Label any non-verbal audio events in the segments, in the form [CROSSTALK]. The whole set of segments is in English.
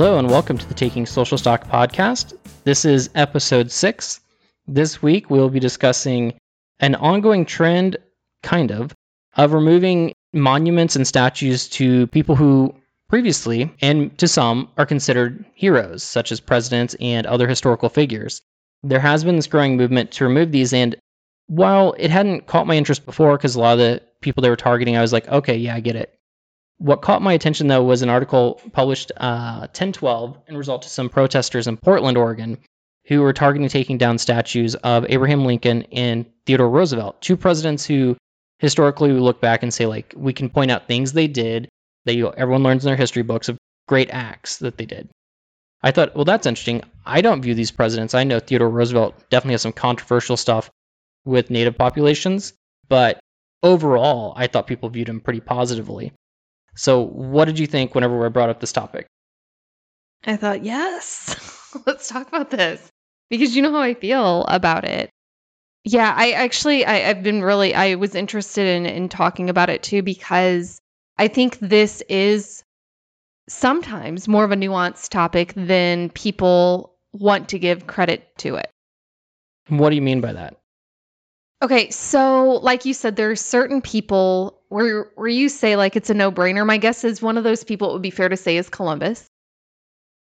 Hello, and welcome to the Taking Social Stock podcast. This is episode six. This week, we'll be discussing an ongoing trend, kind of, of removing monuments and statues to people who previously, and to some, are considered heroes, such as presidents and other historical figures. There has been this growing movement to remove these, and while it hadn't caught my interest before, because a lot of the people they were targeting, I was like, okay, yeah, I get it. What caught my attention, though, was an article published uh, 1012 in result to some protesters in Portland, Oregon, who were targeting taking down statues of Abraham Lincoln and Theodore Roosevelt, two presidents who historically we look back and say, like, we can point out things they did that you, everyone learns in their history books of great acts that they did. I thought, well, that's interesting. I don't view these presidents. I know Theodore Roosevelt definitely has some controversial stuff with native populations, but overall, I thought people viewed him pretty positively. So, what did you think whenever we brought up this topic? I thought, yes, [LAUGHS] let's talk about this because you know how I feel about it. Yeah, I actually I, have been really I was interested in in talking about it too because I think this is sometimes more of a nuanced topic than people want to give credit to it. What do you mean by that? Okay, so like you said, there are certain people where where you say like it's a no brainer. My guess is one of those people it would be fair to say is Columbus.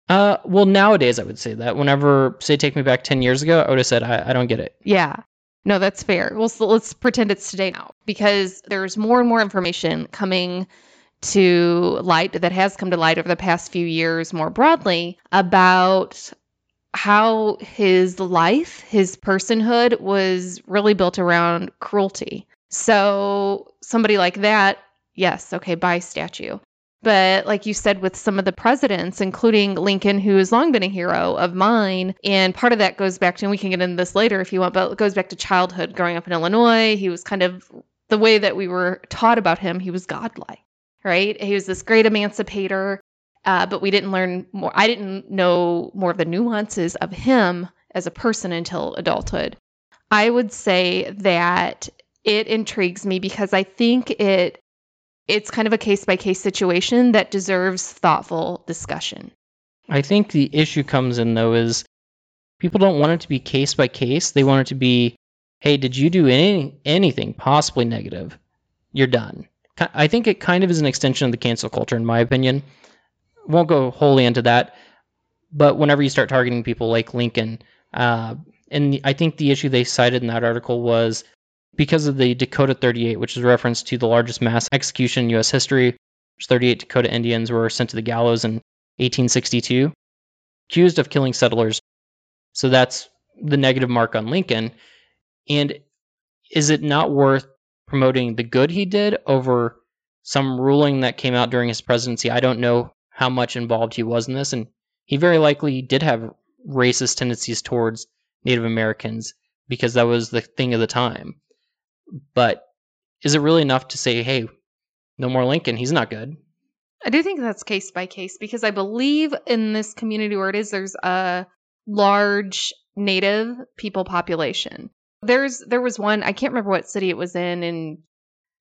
Uh, well, nowadays I would say that. Whenever say take me back ten years ago, I would have said I, I don't get it. Yeah, no, that's fair. Well, so let's pretend it's today now because there's more and more information coming to light that has come to light over the past few years more broadly about how his life, his personhood was really built around cruelty. So, somebody like that, yes, okay, by statue. But like you said, with some of the presidents, including Lincoln, who has long been a hero of mine, and part of that goes back to, and we can get into this later if you want, but it goes back to childhood growing up in Illinois. He was kind of the way that we were taught about him, he was godlike, right? He was this great emancipator uh, but we didn't learn more. I didn't know more of the nuances of him as a person until adulthood. I would say that it intrigues me because I think it it's kind of a case by case situation that deserves thoughtful discussion. I think the issue comes in though is people don't want it to be case by case. They want it to be, hey, did you do any anything possibly negative? You're done. I think it kind of is an extension of the cancel culture, in my opinion won't go wholly into that, but whenever you start targeting people like Lincoln, uh, and I think the issue they cited in that article was because of the Dakota 38, which is a reference to the largest mass execution in U.S. history, which 38 Dakota Indians were sent to the gallows in 1862, accused of killing settlers. So that's the negative mark on Lincoln. And is it not worth promoting the good he did over some ruling that came out during his presidency? I don't know how much involved he was in this, and he very likely did have racist tendencies towards Native Americans because that was the thing of the time. But is it really enough to say, hey, no more Lincoln? He's not good. I do think that's case by case because I believe in this community where it is, there's a large native people population. There's there was one I can't remember what city it was in, and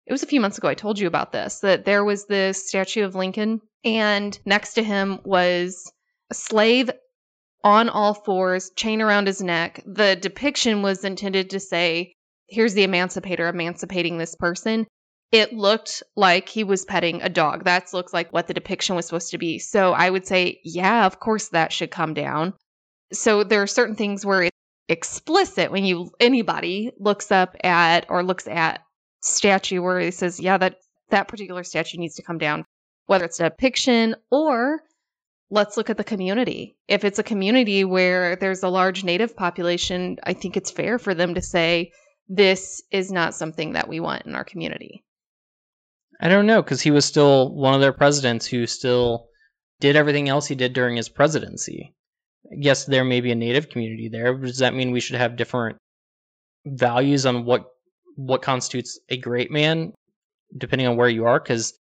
it was a few months ago. I told you about this that there was this statue of Lincoln and next to him was a slave on all fours, chain around his neck. The depiction was intended to say, here's the emancipator emancipating this person. It looked like he was petting a dog. That looks like what the depiction was supposed to be. So I would say, yeah, of course that should come down. So there are certain things where it's explicit when you anybody looks up at or looks at statue where it says, yeah, that that particular statue needs to come down whether it's a depiction or let's look at the community. If it's a community where there's a large native population, I think it's fair for them to say, this is not something that we want in our community. I don't know, because he was still one of their presidents who still did everything else he did during his presidency. Yes, there may be a native community there. Does that mean we should have different values on what what constitutes a great man, depending on where you are? Because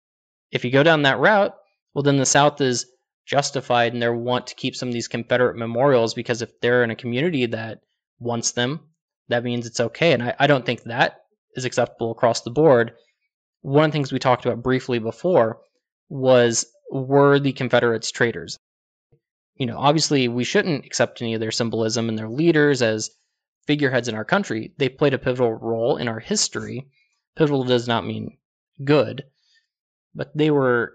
if you go down that route, well, then the South is justified in their want to keep some of these Confederate memorials because if they're in a community that wants them, that means it's okay. And I, I don't think that is acceptable across the board. One of the things we talked about briefly before was were the Confederates traitors? you know, obviously we shouldn't accept any of their symbolism and their leaders as figureheads in our country. They played a pivotal role in our history. Pivotal does not mean good, but they were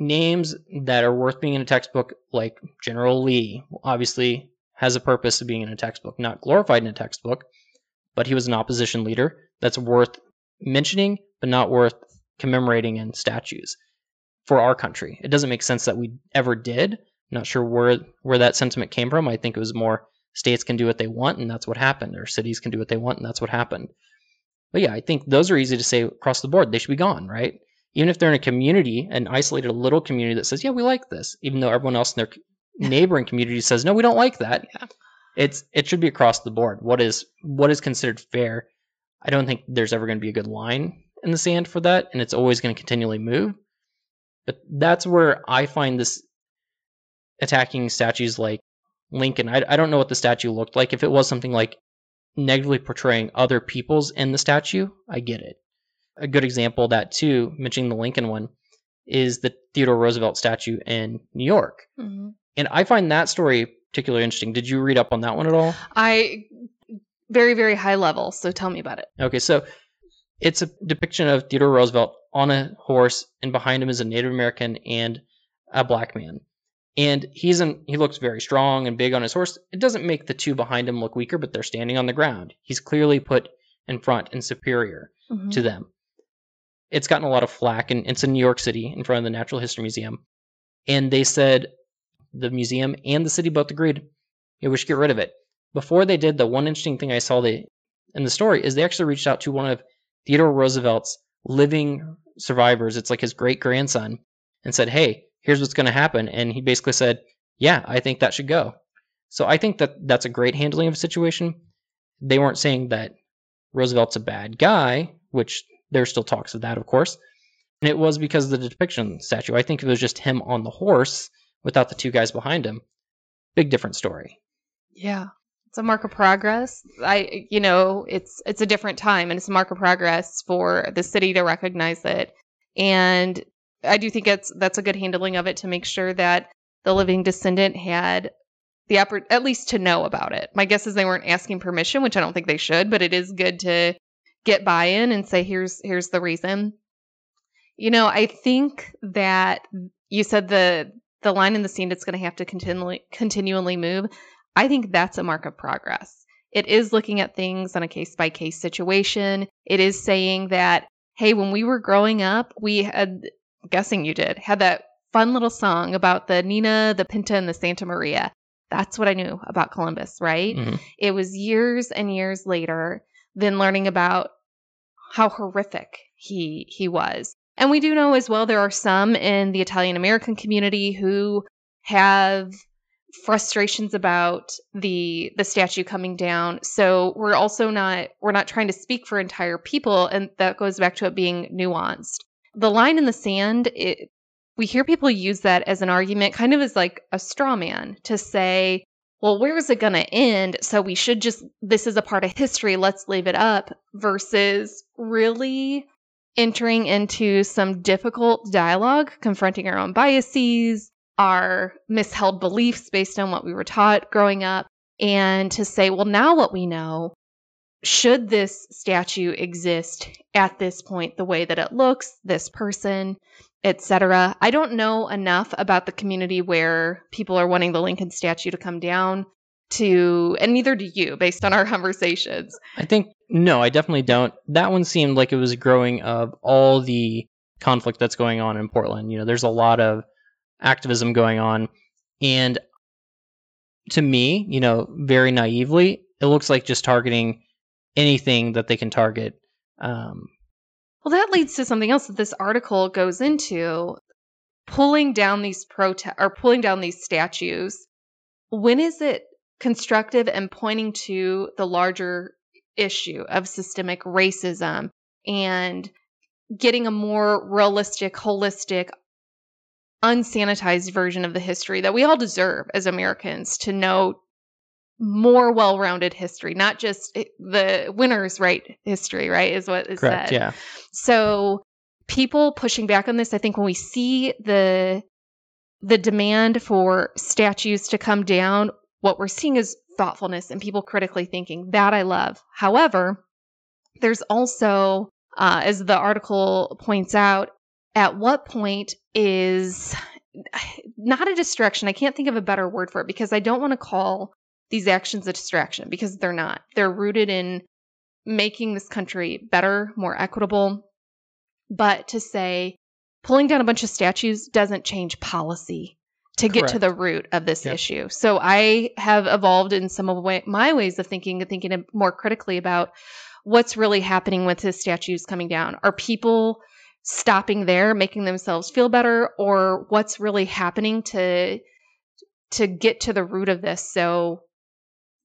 names that are worth being in a textbook, like General Lee, obviously has a purpose of being in a textbook, not glorified in a textbook, but he was an opposition leader that's worth mentioning, but not worth commemorating in statues for our country. It doesn't make sense that we ever did. I'm not sure where where that sentiment came from. I think it was more states can do what they want, and that's what happened, or cities can do what they want, and that's what happened. But yeah, I think those are easy to say across the board. They should be gone, right? Even if they're in a community, an isolated little community that says, "Yeah, we like this," even though everyone else in their [LAUGHS] neighboring community says, "No, we don't like that." Yeah. It's it should be across the board. What is what is considered fair? I don't think there's ever going to be a good line in the sand for that, and it's always going to continually move. But that's where I find this attacking statues like Lincoln. I, I don't know what the statue looked like. If it was something like negatively portraying other peoples in the statue, I get it. A good example of that too, mentioning the Lincoln one, is the Theodore Roosevelt statue in New York. Mhm. And I find that story particularly interesting. Did you read up on that one at all? I very very high level. So tell me about it. Okay, so it's a depiction of Theodore Roosevelt on a horse, and behind him is a Native American and a black man. And he's in, he looks very strong and big on his horse. It doesn't make the two behind him look weaker, but they're standing on the ground. He's clearly put in front and superior Mhm. to them. It's gotten a lot of flack, and it's in New York City in front of the Natural History Museum. And they said the museum and the city both agreed, yeah, we should get rid of it. Before they did, the one interesting thing I saw in the story is they actually reached out to one of Theodore Roosevelt's living survivors. It's like his great grandson, and said, hey, here's what's going to happen. And he basically said, yeah, I think that should go. So I think that that's a great handling of a situation. They weren't saying that Roosevelt's a bad guy, which there's still talks of that, of course. And it was because of the depiction statue. I think it was just him on the horse without the two guys behind him, big different story. Yeah. It's a mark of progress. I you know, it's it's a different time and it's a mark of progress for the city to recognize it. And I do think it's that's a good handling of it to make sure that the living descendant had the oppor- at least to know about it. My guess is they weren't asking permission, which I don't think they should, but it is good to get buy-in and say here's here's the reason. You know, I think that you said the the line in the sand it's going to have to continually continually move. I think that's a mark of progress. It is looking at things on a case by case situation. It is saying that, hey, when we were growing up, we had, guessing you did, had that fun little song about the Nina, the Pinta, and the Santa Maria. That's what I knew about Columbus, right? Mhm. It was years and years later than learning about how horrific he he was. And we do know as well there are some in the Italian American community who have frustrations about the the statue coming down. So we're also not we're not trying to speak for entire people and that goes back to it being nuanced. The line in the sand it we hear people use that as an argument kind of as like a straw man to say well, where is it going to end? So we should just, this is a part of history, let's leave it up, versus really entering into some difficult dialogue, confronting our own biases, our misheld beliefs based on what we were taught growing up, and to say, well, now what we know, should this statue exist at this point, the way that it looks, this person, etc. I don't know enough about the community where people are wanting the Lincoln statue to come down to and neither do you based on our [LAUGHS] conversations. I think no, I definitely don't. That one seemed like it was growing of all the conflict that's going on in Portland. You know, there's a lot of activism going on, and to me, you know, very naively, it looks like just targeting anything that they can target. Um, Well, that leads to something else that this article goes into pulling down these protest or pulling down these statues. When is it constructive and pointing to the larger issue of systemic racism and getting a more realistic, holistic, unsanitized version of the history that we all deserve as Americans to know more well-rounded history, not just the winners right history, right? Is what is correct. said. Yeah. So people pushing back on this, I think when we see the the demand for statues to come down, what we're seeing is thoughtfulness and people critically thinking. That I love. However, there's also, uh, as the article points out, at what point is [SIGHS] not a distraction. I can't think of a better word for it because I don't want to call these actions a distraction because they're not. They're rooted in making this country better, more equitable. But to say pulling down a bunch of statues doesn't change policy to get Correct. to the root of this Yep. issue. So I have evolved in some of my ways of thinking, thinking more critically about what's really happening with his statues coming down. Are people stopping there, making themselves feel better, or what's really happening to to get to the root of this? So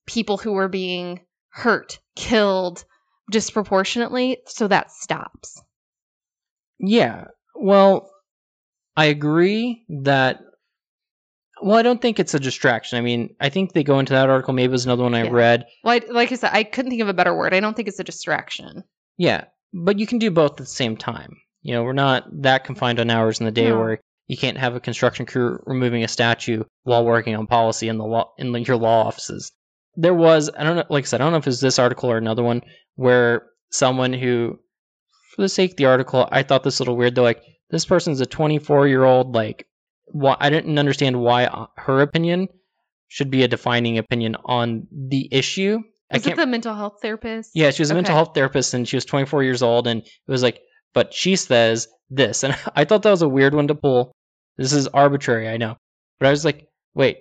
people who are being hurt, killed disproportionately, so that stops. Yeah. Well, I agree that. Well, I don't think it's a distraction. I mean, I think they go into that article. Maybe it was another one I Yeah. read. Well, I, like I said, I couldn't think of a better word. I don't think it's a distraction. Yeah, but you can do both at the same time. You know, we're not that confined on hours in the day No. where you can't have a construction crew removing a statue while working on policy in the law in your law offices. There was, I don't know, like I said, I don't know if it's this article or another one where someone who, for the sake of the article, I thought this a little weird. They're like, this person's a 24 year old, like, why I didn't understand why her opinion should be a defining opinion on the issue. I Is it the mental health therapist? yeah, she was a mental health therapist and she was 24 years old and it was like, but she says this. And [LAUGHS] I thought that was a weird one to pull. This is arbitrary, I know. But I was like, wait,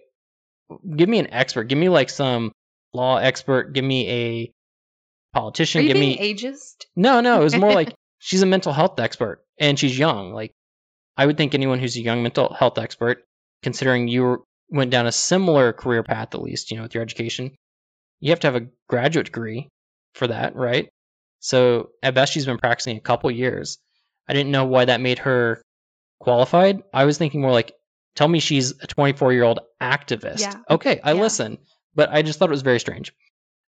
give me an expert. Give me like some law expert. Give me a politician. Give me. ageist? No, no, it was more like she's a mental health expert and she's young. Like, I would think anyone who's a young mental health expert, considering you went down a similar career path, at least, you know, with your education, you have to have a graduate degree for that, right? So at best, she's been practicing a couple years. I didn't know why that made her qualified. I was thinking more like, tell me she's a 24 year old activist. Yeah. Okay, I Yeah. listen, but I just thought it was very strange.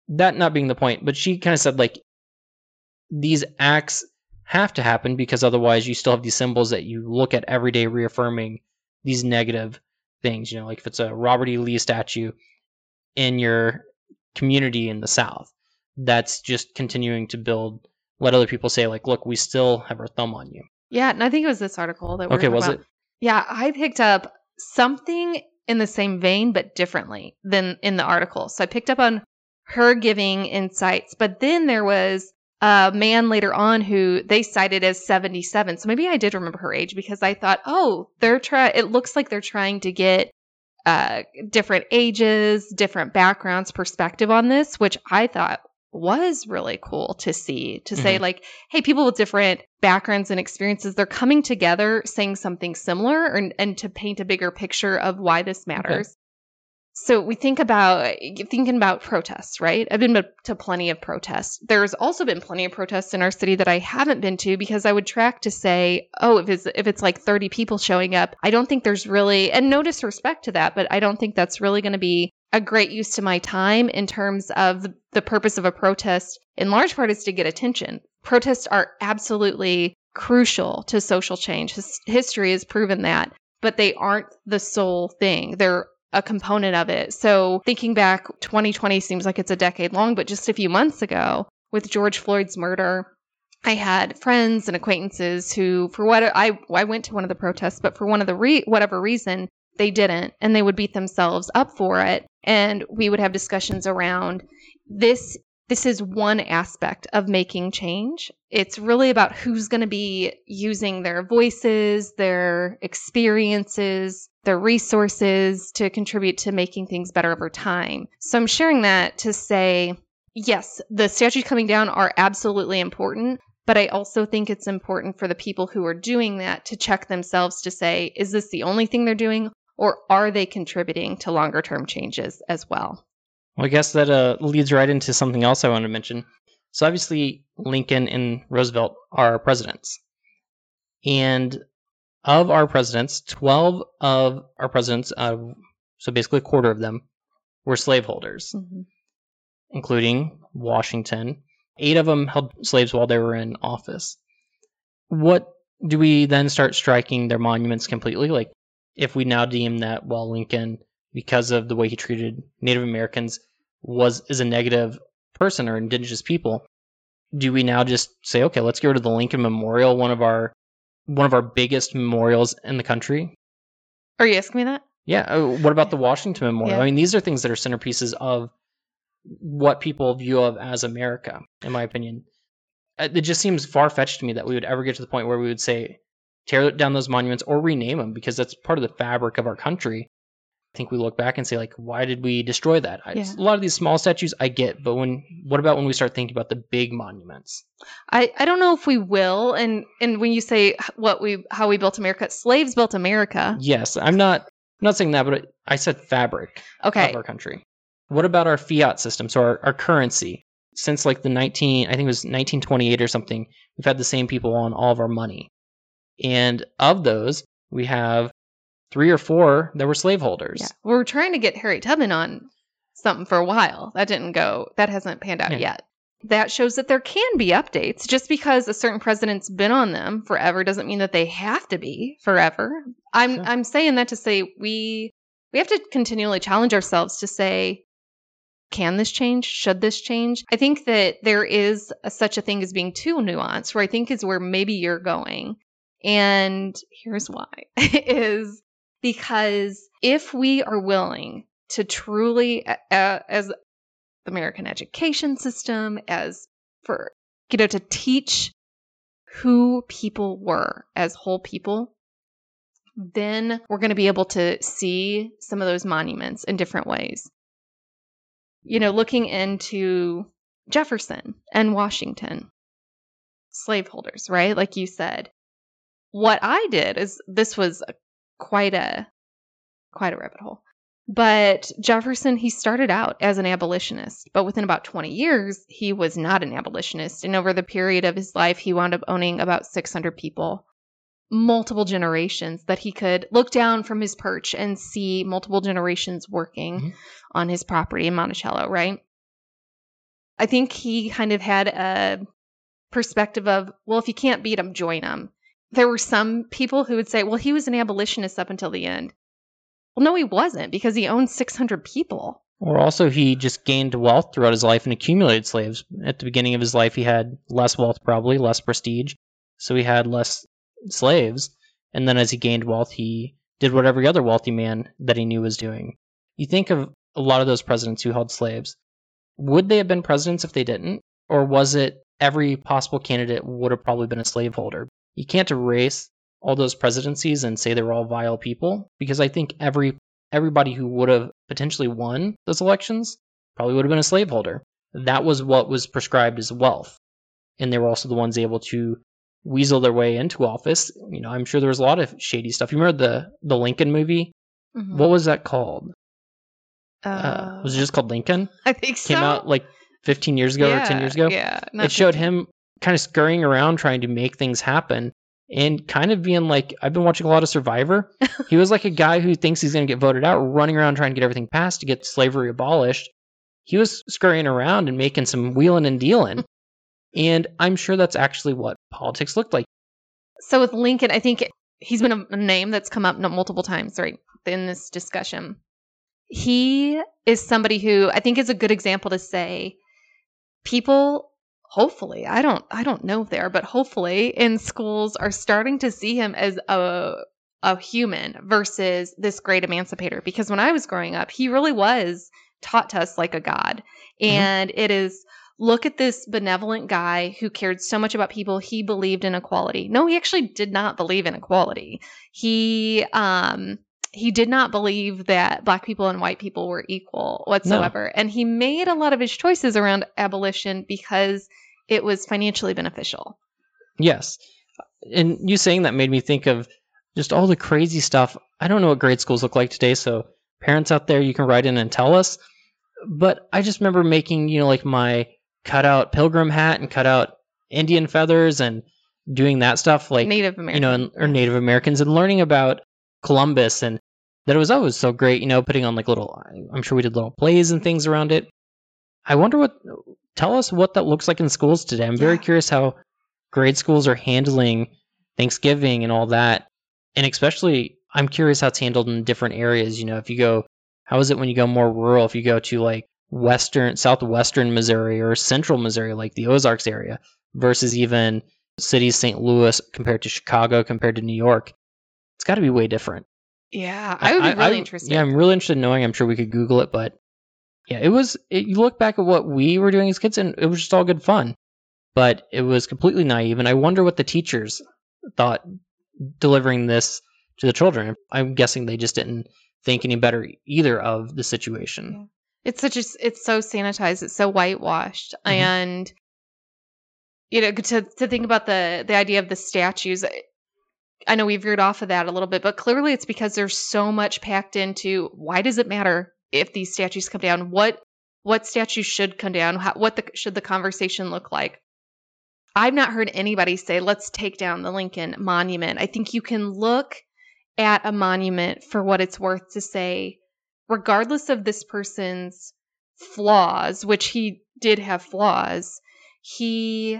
That not being the point, but she kind of said like, these acts have to happen because otherwise you still have these symbols that you look at every day reaffirming these negative things. You know, like if it's a Robert E. Lee statue in your community in the South, that's just continuing to build. Let other people say like, look, we still have our thumb on you. Yeah, and I think it was this article that. we Okay, were was about. it? Yeah, I picked up something in the same vein, but differently than in the article. So I picked up on her giving insights, but then there was a man later on who they cited as 77. So maybe I did remember her age because I thought, oh, they're try. It looks like they're trying to get uh, different ages, different backgrounds, perspective on this, which I thought was really cool to see. To say Mhm. like, hey, people with different backgrounds and experiences, they're coming together saying something similar and, and to paint a bigger picture of why this matters. So we think about thinking about protests, right? I've been to plenty of protests. There's also been plenty of protests in our city that I haven't been to because I would track to say, oh, if it's if it's like 30 people showing up, I don't think there's really and no disrespect to that, but I don't think that's really going to be a great use to my time in terms of the, purpose of a protest in large part is to get attention. Protests are absolutely crucial to social change. His, history has proven that, but they aren't the sole thing. They're a component of it. So thinking back, 2020 seems like it's a decade long, but just a few months ago with George Floyd's murder, I had friends and acquaintances who, for what I I went to one of the protests, but for one of the re, whatever reason, they didn't, and they would beat themselves up for it. And we would have discussions around this. This is one aspect of making change. It's really about who's going to be using their voices, their experiences, their resources to contribute to making things better over time. So I'm sharing that to say, yes, the statues coming down are absolutely important, but I also think it's important for the people who are doing that to check themselves to say, is this the only thing they're doing, or are they contributing to longer term changes as well? Well, I guess that uh, leads right into something else I want to mention. So obviously, Lincoln and Roosevelt are presidents, and of our presidents, twelve of our presidents, uh, so basically a quarter of them, were slaveholders, including Washington. Eight of them held slaves while they were in office. What do we then start striking their monuments completely? Like, if we now deem that well Lincoln because of the way he treated Native Americans was is a negative person or indigenous people, do we now just say okay, let's go to the Lincoln Memorial, one of our one of our biggest memorials in the country? Are you asking me that? Yeah. uh, What about the Washington Memorial? Yeah. I mean, these are things that are centerpieces of what people view of as America, in my opinion. Uh, It just seems far fetched to me that we would ever get to the point where we would say tear down those monuments or rename them because that's part of the fabric of our country. I think we look back and say like, why did we destroy that? I, Yeah. A lot of these small statues I get, but when what about when we start thinking about the big monuments? I, I don't know if we will. And and when you say what we how we built America, slaves built America. Yes, I'm not I'm not saying that, but I said fabric. Okay. of our country. What about our fiat system? So our, our currency. Since like the 19, I think it was 1928 or something, we've had the same people on all of our money. And of those, we have three or four that were slaveholders. Yeah. We were trying to get Harriet Tubman on something for a while. That didn't go. That hasn't panned out Yeah. yet. That shows that there can be updates. Just because a certain president's been on them forever doesn't mean that they have to be forever. I'm Sure. I'm saying that to say we we have to continually challenge ourselves to say can this change? Should this change? I think that there is a, such a thing as being too nuanced, where I think is where maybe you're going. And here's why [LAUGHS] is because if we are willing to truly, uh, as the American education system, as for, you know, to teach who people were as whole people, then we're going to be able to see some of those monuments in different ways. You know, looking into Jefferson and Washington, slaveholders, right? Like you said. What I did is this was a, quite a quite a rabbit hole. But Jefferson, he started out as an abolitionist, but within about 20 years, he was not an abolitionist. And over the period of his life, he wound up owning about 600 people, multiple generations that he could look down from his perch and see multiple generations working Mhm. on his property in Monticello, right? I think he kind of had a perspective of, well, if you can't beat them, join them. There were some people who would say, well, he was an abolitionist up until the end. Well, no, he wasn't because he owned 600 people. Or also, he just gained wealth throughout his life and accumulated slaves. At the beginning of his life, he had less wealth, probably less prestige, so he had less slaves. And then, as he gained wealth, he did what every other wealthy man that he knew was doing. You think of a lot of those presidents who held slaves. Would they have been presidents if they didn't? Or was it every possible candidate would have probably been a slaveholder? You can't erase all those presidencies and say they were all vile people because I think every everybody who would have potentially won those elections probably would have been a slaveholder. That was what was prescribed as wealth. And they were also the ones able to weasel their way into office. You know, I'm sure there was a lot of shady stuff. You remember the the Lincoln movie? What was that called? Uh, was it just called Lincoln? I think so. Came out like 15 years ago or 10 years ago. Yeah. it showed him kind of scurrying around trying to make things happen and kind of being like I've been watching a lot of Survivor. [LAUGHS] he was like a guy who thinks he's going to get voted out, running around trying to get everything passed to get slavery abolished. He was scurrying around and making some wheeling and dealing. [LAUGHS] and I'm sure that's actually what politics looked like. So with Lincoln, I think he's been a, a name that's come up multiple times right in this discussion. He is somebody who I think is a good example to say people hopefully I don't I don't know there but hopefully in schools are starting to see him as a a human versus this great emancipator. Because when I was growing up he really was taught to us like a god. And it is look at this benevolent guy who cared so much about people. He believed in equality. No he actually did not believe in equality. He um he did not believe that black people and white people were equal whatsoever and he made a lot of his choices around abolition because it was financially beneficial Yes. And you saying that made me think of just all the crazy stuff. I don't know what grade schools look like today, so parents out there, you can write in and tell us. But I just remember making, you know, like my cutout pilgrim hat and cut out Indian feathers and doing that stuff, like, native american you know, and, or Native Americans and learning about Columbus and that it was always so great, you know, putting on like little, I'm sure we did little plays and things around it. I wonder what, tell us what that looks like in schools today. I'm very curious how grade schools are handling Thanksgiving and all that. And especially I'm curious how it's handled in different areas. You know, if you go, how is it when you go more rural? If you go to like western, southwestern Missouri or central Missouri, like the Ozarks area, versus even cities St. Louis compared to Chicago compared to New York, it's got to be way different. Yeah, I would be really interested. Yeah, I'm really interested in knowing. I'm sure we could Google it, but yeah, it was. It, you look back at what we were doing as kids, and it was just all good fun. But it was completely naive, and I wonder what the teachers thought delivering this to the children. I'm guessing they just didn't think any better either of the situation. It's such a, it's so sanitized, it's so whitewashed, mm-hmm. and you know to to think about the the idea of the statues. I know we veered off of that a little bit, but clearly it's because there's so much packed into why does it matter if these statues come down? What what statues should come down? How, what the, should the conversation look like? I've not heard anybody say, let's take down the Lincoln Monument. I think you can look at a monument for what it's worth to say, regardless of this person's flaws, which he did have flaws, he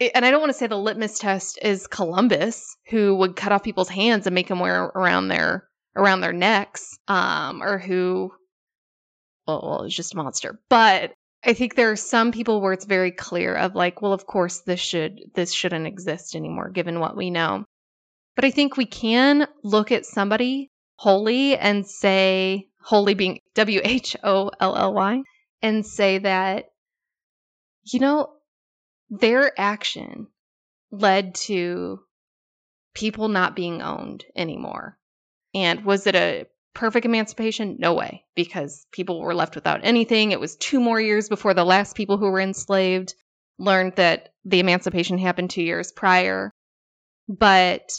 and I don't want to say the litmus test is Columbus, who would cut off people's hands and make them wear around their around their necks, um, or who, well, well, it's just a monster. But I think there are some people where it's very clear of like, well, of course this should this shouldn't exist anymore, given what we know. But I think we can look at somebody holy and say, holy being W H O L L Y, and say that, you know, their action led to people not being owned anymore. And was it a perfect emancipation? No way, because people were left without anything. It was two more years before the last people who were enslaved learned that the emancipation happened two years prior. But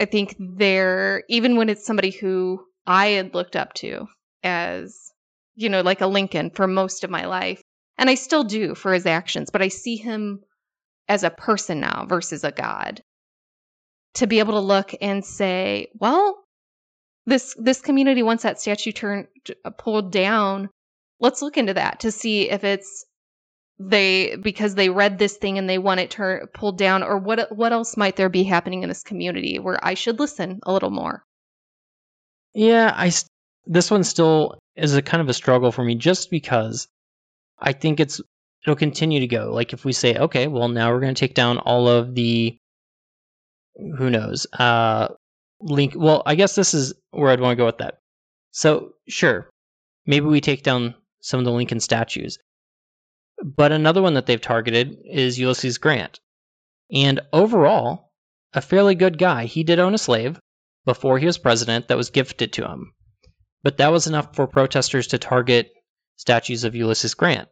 I think there, even when it's somebody who I had looked up to as, you know, like a Lincoln for most of my life, and I still do for his actions, but I see him as a person now versus a god. To be able to look and say, well, this this community wants that statue turned uh, pulled down. Let's look into that to see if it's they because they read this thing and they want it turned pulled down or what what else might there be happening in this community where I should listen a little more. Yeah, I this one still is a kind of a struggle for me just because I think it's it'll continue to go. Like if we say, okay, well now we're going to take down all of the who knows, uh link well, I guess this is where I'd want to go with that. So, sure. Maybe we take down some of the Lincoln statues. But another one that they've targeted is Ulysses Grant. And overall, a fairly good guy. He did own a slave before he was president that was gifted to him. But that was enough for protesters to target statues of Ulysses Grant.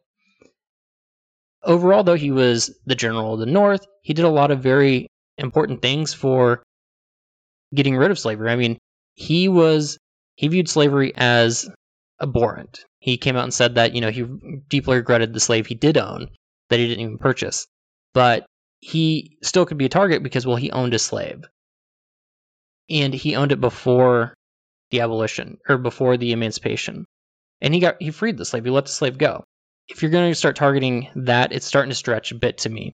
Overall, though, he was the general of the North. He did a lot of very important things for getting rid of slavery. I mean, he was he viewed slavery as abhorrent. He came out and said that, you know, he deeply regretted the slave he did own that he didn't even purchase. But he still could be a target because, well, he owned a slave. And he owned it before the abolition or before the emancipation. And he got he freed the slave. He let the slave go. If you're going to start targeting that, it's starting to stretch a bit to me.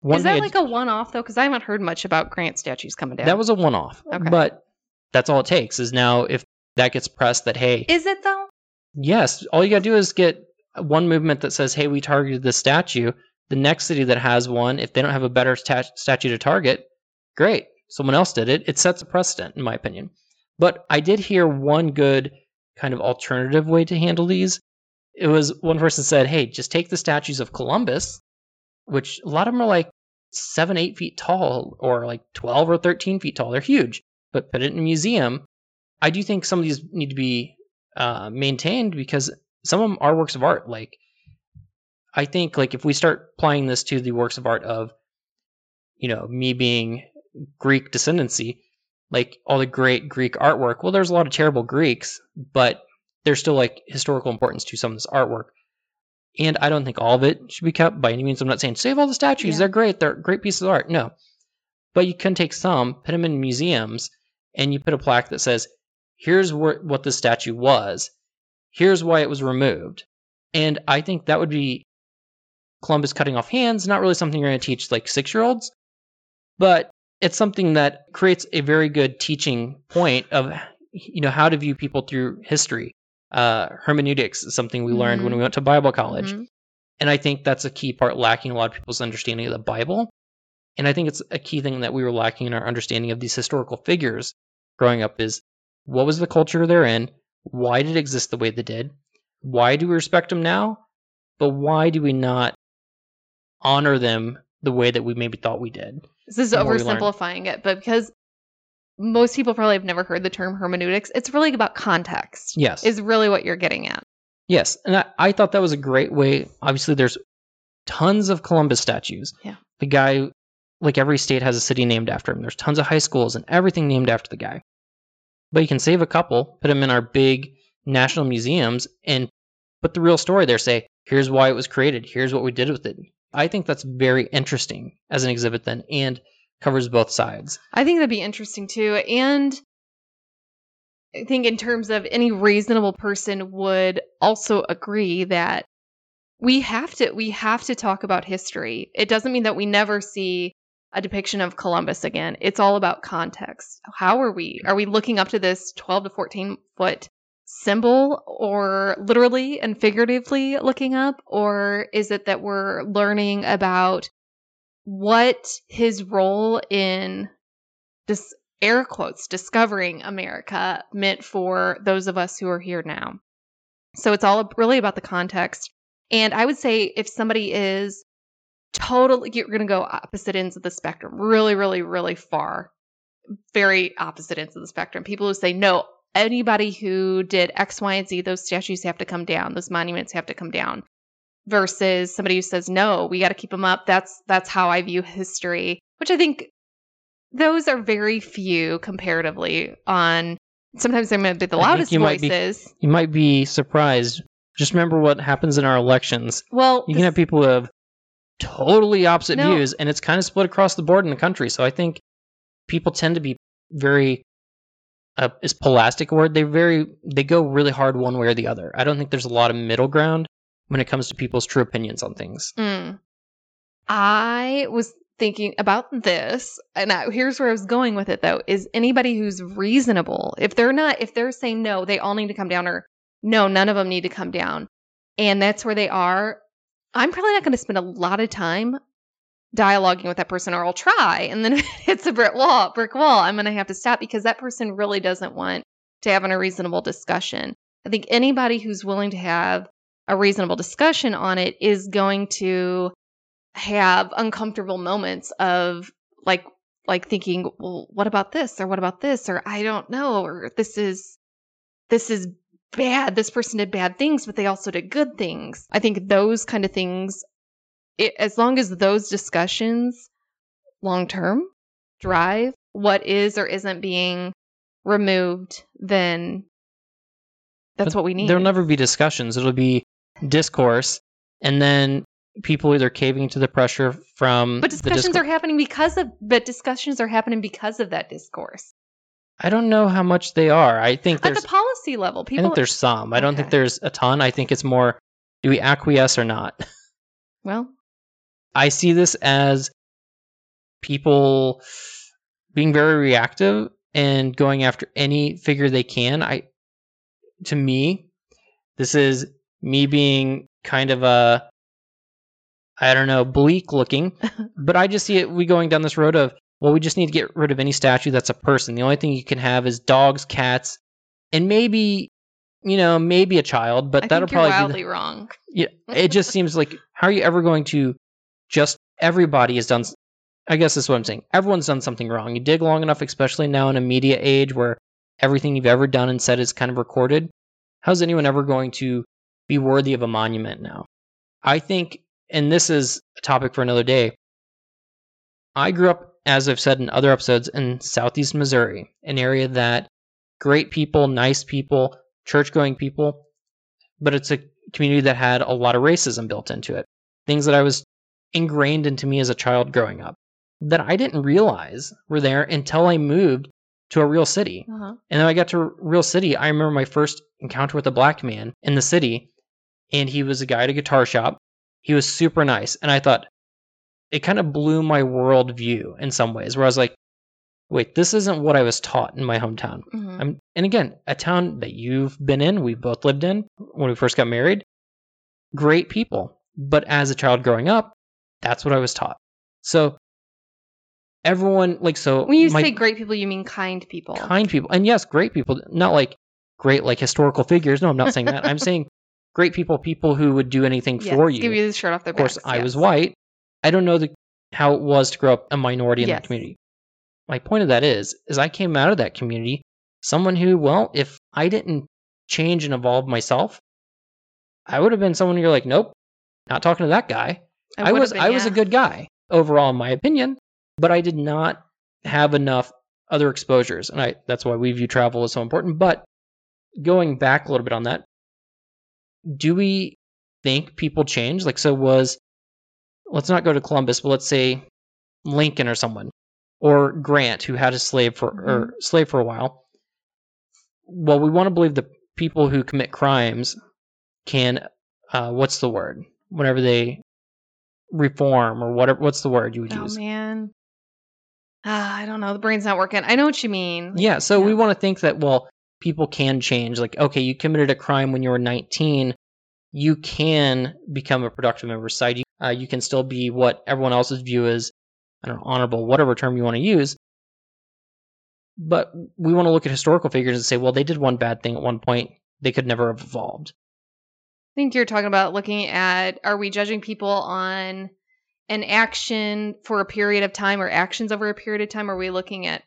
One Is that like a one off though? Because I haven't heard much about Grant statues coming down. That was a one off. Okay. But that's all it takes is now if that gets pressed that hey Is it though? Yes, all you got to do is get one movement that says, "Hey, we targeted this statue." The next city that has one, if they don't have a better stat- statue to target, great, someone else did it. It sets a precedent, in my opinion. But I did hear one good kind of alternative way to handle these. It was one person said, "Hey, just take the statues of Columbus, which a lot of them are like seven, eight feet tall, or like twelve or thirteen feet tall. They're huge, but put it in a museum." I do think some of these need to be uh, maintained because some of them are works of art. Like, I think like if we start applying this to the works of art of, you know, me being Greek descendancy, like all the great Greek artwork. Well, there's a lot of terrible Greeks, but there's still like historical importance to some of this artwork. And I don't think all of it should be kept by any means. I'm not saying save all the statues; yeah. they're great. They're great pieces of art. No, but you can take some, put them in museums, and you put a plaque that says, here's wh- what the statue was, here's why it was removed. And I think that would be Columbus cutting off hands, not really something you're going to teach like six year olds, but it's something that creates a very good teaching point of you know how to view people through history. Uh, hermeneutics is something we learned when we went to Bible college, Mhm. and I think that's a key part lacking a lot of people's understanding of the Bible. And I think it's a key thing that we were lacking in our understanding of these historical figures growing up is what was the culture they're in? Why did it exist the way they did? Why do we respect them now? But why do we not honor them the way that we maybe thought we did? This is the more we learn. oversimplifying it, but because most people probably have never heard the term hermeneutics, it's really about context. Yes. Is really what you're getting at. Yes, and I, I thought that was a great way. Obviously, there's tons of Columbus statues. Yeah. The guy, like every state has a city named after him. There's tons of high schools and everything named after the guy. But you can save a couple, put them in our big national museums, and put the real story there. Say, here's why it was created. Here's what we did with it. I think that's very interesting as an exhibit then, and covers both sides. I think that'd be interesting too. And I think, in terms of any reasonable person, would also agree that we have to we have to talk about history. It doesn't mean that we never see a depiction of Columbus again. It's all about context. How are we? Are we looking up to this 12 to 14 foot symbol or literally and figuratively looking up or is it that we're learning about what his role in this air quotes discovering America meant for those of us who are here now. So it's all really about the context. And I would say if somebody is totally, you're going to go opposite ends of the spectrum, really, really, really far, very opposite ends of the spectrum. People who say, no, anybody who did X, Y, and Z, those statues have to come down, those monuments have to come down. Versus somebody who says, no, we got to keep them up. That's that's how I view history, which I think those are very few comparatively on sometimes they might be the loudest you might be- voices. You might be surprised. Just remember what happens in our elections. well, You can have people who have totally opposite No. views, and it's kind of split across the board in the country. So I think people tend to be very uh, is plastic word. They very they go really hard one way or the other. I don't think there's a lot of middle ground when it comes to people's true opinions on things. Mm. I was thinking about this, and I, here's where I was going with it though is anybody who's reasonable, if they're not, if they're saying no, they all need to come down, or no, none of them need to come down, and that's where they are, I'm probably not going to spend a lot of time dialoguing with that person, or I'll try, and then [LAUGHS] it's a brick wall, brick wall, I'm going to have to stop because that person really doesn't want to have a reasonable discussion. I think anybody who's willing to have a reasonable discussion on it is going to have uncomfortable moments of like like thinking well what about this or what about this or i don't know or this is this is bad. This person did bad things but they also did good things. I think those kind of things it, as long as those discussions long term drive what is or isn't being removed then that's But what we need. There'll never be discussions. It'll be discourse, and then people either caving to the pressure from but discussions discourse. are happening because of but discussions are happening because of that discourse I don't know how much they are. I think at the policy level people. I think there's some. I don't think there's a ton. I think it's more do we acquiesce or not? [LAUGHS] well I see this as people being very reactive and going after any figure they can. I to me, this is me being kind of a I don't know, bleak looking, [LAUGHS] but I just see it we going down this road of well, we just need to get rid of any statue that's a person. The only thing you can have is dogs, cats, and maybe you know, maybe a child, but I that'll probably be the- wildly wrong yeah, it just seems like how are you ever going to just everybody has done I guess that's what I'm saying. Everyone's done something wrong. You dig long enough, especially now in a media age where everything you've ever done and said is kind of recorded. How's anyone ever going to be worthy of a monument now? I think, and this is a topic for another day. I grew up, as I've said in other episodes, in southeast Missouri, an area that great people, nice people, church going people, but it's a community that had a lot of racism built into it. Things that I was ingrained into me as a child growing up that I didn't realize were there until I moved to a real city. uh-huh. And then I got to a real city. I remember my first encounter with a black man in the city, and he was a guy at a guitar shop. He was super nice, and I thought it kind of blew my world view in some ways. Where I was like, wait, this isn't what I was taught in my hometown. Mhm. I'm, and again, a town that you've been in, we both lived in when we first got married. Great people. But as a child growing up, that's what I was taught. So everyone, like, so When you my say great people, you mean kind people. kind people, and yes, great people, not like great, like historical figures. No, I'm not saying that. I'm saying great people, people who would do anything Yes, for you. Give you the shirt off their of course, backs, I was white. I don't know the, how it was to grow up a minority in Yes. that community. My point of that is, is I came out of that community, someone who, well, if I didn't change and evolve myself, I would have been someone you're like, nope, not talking to that guy. I, would've was, been, I was a good guy overall, in my opinion, but I did not have enough other exposures, and I that's why we view travel as so important. But going back a little bit on that, do we think people change? Like, so was let's not go to Columbus, but let's say Lincoln or someone, or Grant, who had a slave for or slave for a while. Well, we want to believe the people who commit crimes can, uh, what's the word? Whenever they reform or whatever, what's the word you would use? Oh use? man. Ah, I don't know. The brain's not working. I know what you mean. Yeah, so we want to think that well, people can change. Like, okay, you committed a crime when you were 19, you can become a productive member of society. Uh, you can still be what everyone else's view is, I don't know, honorable, whatever term you want to use. But we want to look at historical figures and say, well, they did one bad thing at one point. They could never have evolved. I think you're talking about looking at are we judging people on an action for a period of time or actions over a period of time? Or are we looking at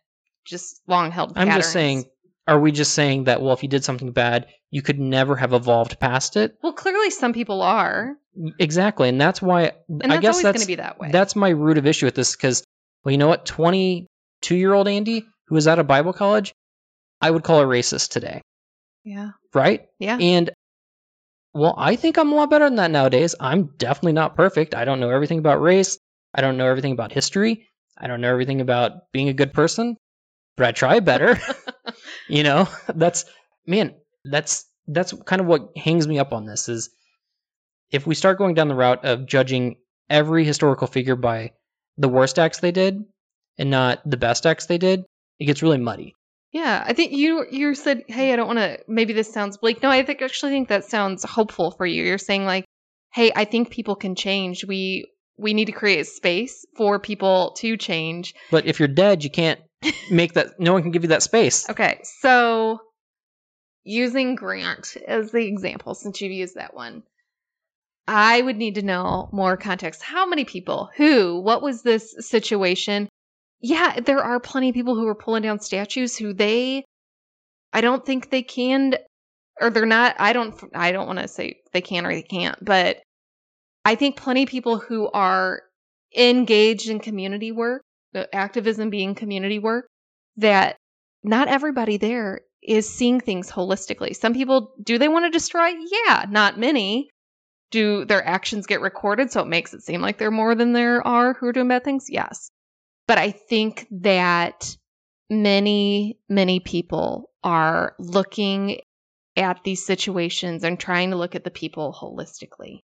just long held I'm just saying, are we just saying that, well, if you did something bad, you could never have evolved past it? Well, clearly some people are. Exactly. And that's why And I guess always that's going to be that way. That's my root of issue with this because, well, you know what? 22 year old Andy, who was out of Bible college, I would call a racist today, yeah. right? Yeah. And, well, I think I'm a lot better than that nowadays. I'm definitely not perfect. I don't know everything about race. I don't know everything about history. I don't know everything about being a good person, but I try better. [LAUGHS] [LAUGHS] you know, that's, man, that's, that's kind of what hangs me up on this is if we start going down the route of judging every historical figure by the worst acts they did and not the best acts they did, it gets really muddy. Yeah, I think you you said, "Hey, I don't want to." Maybe this sounds bleak. No, I think actually think that sounds hopeful for you. You're saying like, "Hey, I think people can change. We we need to create a space for people to change." But if you're dead, you can't make that, no one can give you that space. Okay, so using Grant as the example, since you've used that one, I would need to know more context. How many people? Who? What was this situation? Yeah, there are plenty of people who are pulling down statues who they, I don't think they can, or they're not. I don't. I don't want to say they can or they can't, but I think plenty of people who are engaged in community work, activism being community work, that not everybody there is seeing things holistically. Some people do they want to destroy? Yeah, not many. Do their actions get recorded so it makes it seem like there are more than there are who are doing bad things? Yes. But I think that many, many people are looking at these situations and trying to look at the people holistically.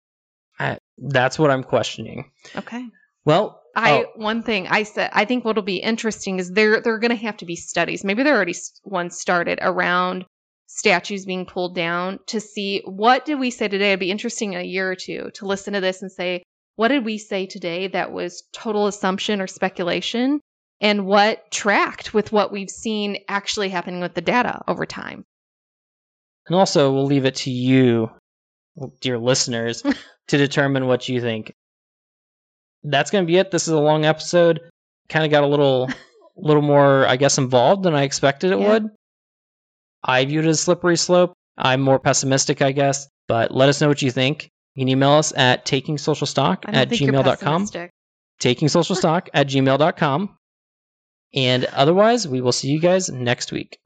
I, that's what I'm questioning. Okay. Well, I oh, one thing I said I think what'll be interesting is there there are going to have to be studies. Maybe there already one started around statues being pulled down to see what did we say today. It'd be interesting in a year or two to listen to this and say what did we say today that was total assumption or speculation, and what tracked with what we've seen actually happening with the data over time. and also we'll leave it to you, dear listeners, [LAUGHS] to determine what you think. That's going to be it. This is a long episode. Kind of got a little, [LAUGHS] little more, I guess, involved than I expected it Yeah. would. I viewed it as a slippery slope. I'm more pessimistic, I guess. But let us know what you think. You can email us at takingsocialstock at gmail.com. Takingsocialstock at gmail.com. And otherwise, we will see you guys next week.